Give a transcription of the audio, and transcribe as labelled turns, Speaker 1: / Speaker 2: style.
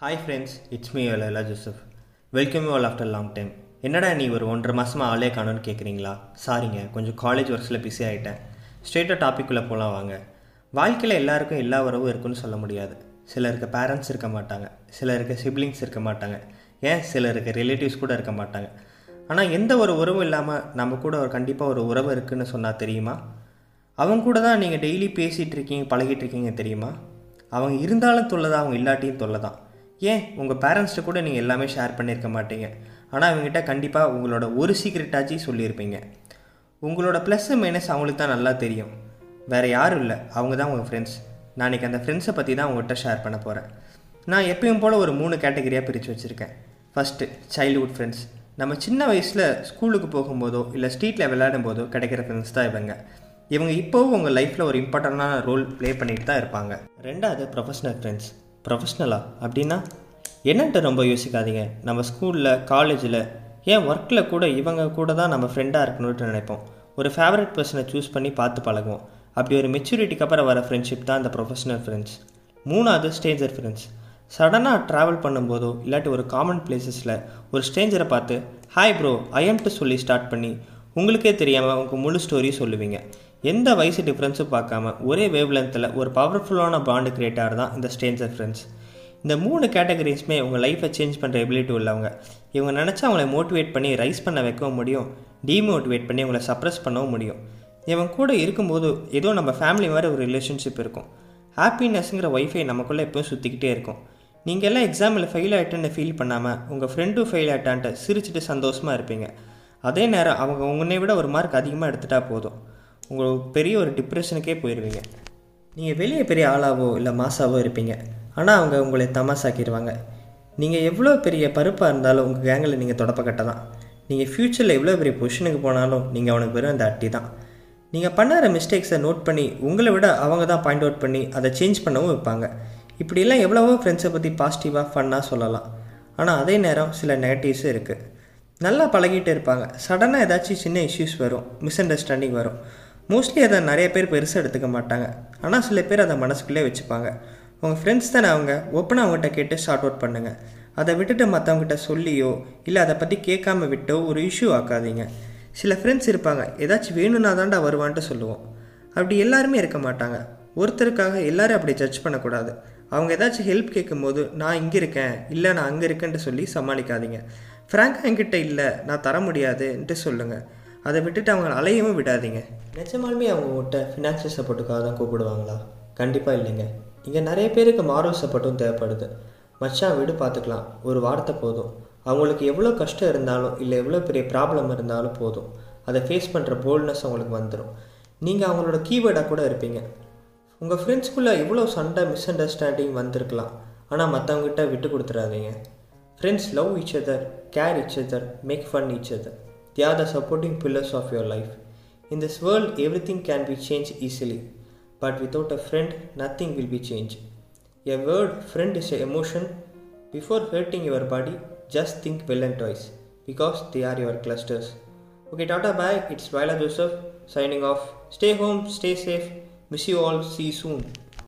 Speaker 1: Hi friends it's me Lala Joseph welcome you all after long time என்னடா நீ ஒரு ஒன்றரை மாதமாக ஆளே காணும்னு கேட்குறீங்களா சாரிங்க கொஞ்சம் காலேஜ் ஒர்க்ஸில் பிஸி ஆகிட்டேன் ஸ்ட்ரெயிட்டாக டாப்பிக்குள்ளே போகலாம் வாங்க. வாழ்க்கையில் எல்லாருக்கும் எல்லா உறவும் இருக்குன்னு சொல்ல முடியாது. சிலருக்கு பேரண்ட்ஸ் இருக்க மாட்டாங்க. சிலருக்கு சிப்ளிங்ஸ் இருக்க மாட்டாங்க. ஏன்? சிலருக்கு ரிலேட்டிவ்ஸ் கூட இருக்க மாட்டாங்க. ஆனால் எந்த ஒரு உறவும் இல்லாமல் நம்ம கூட ஒரு கண்டிப்பாக ஒரு உறவு இருக்குதுன்னு சொன்னால் தெரியுமா? அவங்க கூட தான் நீங்கள் டெய்லி பேசிகிட்டு இருக்கீங்க பழகிட்டு இருக்கீங்க தெரியுமா? அவங்க இருந்தாலும் தொல்லை தான் அவங்க இல்லாட்டியும் தொல்லை தான் ஏன்? உங்கள் பேரண்ட்ஸ்கிட்ட கூட நீங்கள் எல்லாமே ஷேர் பண்ணியிருக்க மாட்டீங்க. ஆனால் அவங்ககிட்ட கண்டிப்பாக உங்களோட ஒரு சீக்ரெட்டாச்சு சொல்லியிருப்பீங்க உங்களோட ப்ளஸ்ஸு மைனஸ் அவங்களுக்கு தான் நல்லா தெரியும். வேறு யாரும் இல்லை. அவங்க தான் உங்கள் ஃப்ரெண்ட்ஸ் நாளைக்கு அந்த ஃப்ரெண்ட்ஸை பற்றி தான் உங்கள்கிட்ட ஷேர் பண்ண போகிறேன் நான் எப்பயும் போல் ஒரு மூணு கேட்டகரியாக பிரித்து வச்சுருக்கேன். ஃபஸ்ட்டு சைல்ட்ஹுட் ஃப்ரெண்ட்ஸ் நம்ம சின்ன வயசில் ஸ்கூலுக்கு போகும்போதோ இல்லை ஸ்ட்ரீட்டில் விளையாடும் போதோ கிடைக்கிற ஃப்ரெண்ட்ஸ் தான் இவங்க. இவங்க இப்போவும் உங்கள் லைஃப்பில் ஒரு இம்பார்ட்டண்டான ரோல் ப்ளே பண்ணிட்டு தான் இருப்பாங்க. ரெண்டாவது ப்ரொஃபஷனல் ஃப்ரெண்ட்ஸ் ப்ரொஃபஷ்னலா அப்படின்னா என்னன்ட்டு ரொம்ப யோசிக்காதீங்க. நம்ம ஸ்கூலில் காலேஜில் ஏன் ஒர்க்கில் கூட இவங்க கூட தான் நம்ம ஃப்ரெண்டாக இருக்கணும்னு நினைப்போம். ஒரு ஃபேவரட் பர்சனை சூஸ் பண்ணி பார்த்து பழகுவோம். அப்படி ஒரு மெச்சூரிட்டிக்கு அப்புறம் வர ஃப்ரெண்ட்ஷிப் தான் இந்த ப்ரொஃபஷனல் ஃப்ரெண்ட்ஸ் மூணாவது ஸ்டேஞ்சர் ஃப்ரெண்ட்ஸ் சடனாக ட்ராவல் பண்ணும்போதோ இல்லாட்டி ஒரு காமன் பிளேசஸில் ஒரு ஸ்டேஞ்சரை பார்த்து ஹாய் ப்ரோ ஐஎம்ட்டு சொல்லி ஸ்டார்ட் பண்ணி உங்களுக்கே தெரியாமல் உங்கள் முழு ஸ்டோரி சொல்லுவீங்க. எந்த வயசு டிஃப்ரென்ஸும் பார்க்காம ஒரே வேவ் லென்த்தில் ஒரு பவர்ஃபுல்லான பாண்டு கிரியேட்டாக தான் இந்த ஸ்டேஞ்சர் ஃப்ரெண்ட்ஸ் இந்த மூணு கேட்டகரிஸுமே உங்கள் லைஃப்பை சேஞ்ச் பண்ணுற எபிலிட்டி உள்ளவங்க. இவங்க நினச்சா அவங்களை மோட்டிவேட் பண்ணி ரைஸ் பண்ண வைக்கவும் முடியும். டிமோட்டிவேட் பண்ணி அவங்கள சப்ரஸ் பண்ணவும் முடியும். இவங்க கூட இருக்கும்போது ஏதோ நம்ம ஃபேமிலி மாதிரி ஒரு ரிலேஷன்ஷிப் இருக்கும். ஹாப்பினஸ்ங்கிற ஒய்ஃபை நமக்குள்ளே எப்பவும் சுற்றிக்கிட்டே இருக்கும். நீங்கள் எல்லாம் எக்ஸாமில் ஃபெயில் ஆகிட்டேன்னு ஃபீல் பண்ணாமல் உங்கள் ஃப்ரெண்டும் ஃபெயில் ஆகிட்டான்ட்டு சிரிச்சிட்டு சந்தோஷமாக இருப்பீங்க. அதே நேரம் அவங்க உன்னை விட ஒரு மார்க் அதிகமாக எடுத்துட்டா போதும். உங்கள் பெரிய ஒரு டிப்ரெஷனுக்கே போயிடுவீங்க நீங்கள் வெளியே பெரிய ஆளாவோ இல்லை மாசாவோ இருப்பீங்க. ஆனால் அவங்க உங்களை தமாசாக்கிடுவாங்க நீங்கள் எவ்வளோ பெரிய பருப்பாக இருந்தாலும் உங்கள் கேங்கில் நீங்கள் தொடப்பக்கட்ட தான் நீங்கள் ஃப்யூச்சரில் எவ்வளோ பெரிய பொசிஷனுக்கு போனாலும் நீங்கள் அவனுக்கு வெறும் அந்த அட்டி தான். நீங்கள் பண்ணுற மிஸ்டேக்ஸை நோட் பண்ணி உங்களை விட அவங்க தான் பாயிண்ட் அவுட் பண்ணி அதை சேஞ்ச் பண்ணவும் வைப்பாங்க. இப்படிலாம் எவ்வளவோ ஃப்ரெண்ட்ஸை பற்றி பாசிட்டிவாக ஃபன்னாக சொல்லலாம். ஆனால் அதே நேரம் சில நெகட்டிவ்ஸும் இருக்குது நல்லா பழகிட்டு இருப்பாங்க. சடனாக ஏதாச்சும் சின்ன இஷ்யூஸ் வரும். மிஸ் அண்டர்ஸ்டாண்டிங் வரும். மோஸ்ட்லி அதை நிறைய பேர் பெருசாக எடுத்துக்க மாட்டாங்க. ஆனால் சில பேர் அதை மனசுக்குள்ளே வச்சுப்பாங்க. உங்கள் ஃப்ரெண்ட்ஸ் தானே அவங்க? ஓப்பனாக அவங்ககிட்ட கேட்டு ஷார்ட் அவுட் பண்ணுங்கள் அதை விட்டுட்டு மற்றவங்ககிட்ட சொல்லியோ இல்லை அதை பற்றி கேட்காம விட்டோ ஒரு இஷ்யூ ஆக்காதீங்க. சில ஃப்ரெண்ட்ஸ் இருப்பாங்க. ஏதாச்சும் வேணும்னா தாண்டா வருவான்ட்டு சொல்லுவோம். அப்படி எல்லாருமே இருக்க மாட்டாங்க. ஒருத்தருக்காக எல்லாரும் அப்படி ஜட்ஜ் பண்ணக்கூடாது. அவங்க ஏதாச்சும் ஹெல்ப் கேட்கும்போது நான் இங்கே இருக்கேன். இல்லை நான் அங்கே இருக்கேன்ட்டு சொல்லி சமாளிக்காதீங்க. ஃப்ராங்காக என்கிட்ட இல்லை. நான் தர முடியாதுன்ட்டு சொல்லுங்கள் அதை விட்டுட்டு அவங்க அலையவும் விடாதீங்க. நிஜமாலுமே அவங்க உங்கள்கிட்ட ஃபினான்ஷியல் சப்போர்ட்டுக்காக தான் கூப்பிடுவாங்களா? கண்டிப்பாக இல்லைங்க. இங்கே நிறைய பேருக்கு மாரல் சப்போர்ட்டும் தேவைப்படுது. மச்சான் வீடு பார்த்துக்கலாம் ஒரு வார்த்தை போதும். அவங்களுக்கு எவ்வளோ கஷ்டம் இருந்தாலும் இல்லை எவ்வளோ பெரிய ப்ராப்ளம் இருந்தாலும் போதும். அதை ஃபேஸ் பண்ணுற போல்ட்னஸ் அவங்களுக்கு வந்துடும் நீங்கள் அவங்களோட கீவேர்டாக கூட இருப்பீங்க. உங்கள் ஃப்ரெண்ட்ஸ்குள்ளே இவ்வளோ சண்டை மிஸ் அண்டர்ஸ்டாண்டிங் வந்திருக்கலாம் ஆனால் மற்றவங்ககிட்ட விட்டு கொடுத்துடாதீங்க friends love each other care each other make fun each other they are the supporting pillars of your life. In this world everything can be changed easily. But without a friend nothing will be changed. A word friend is a emotion. Before hurting your body just think well and twice because they are your clusters. Okay tata bye. It's Vaila Joseph signing off. Stay home stay safe. Miss you all. See you soon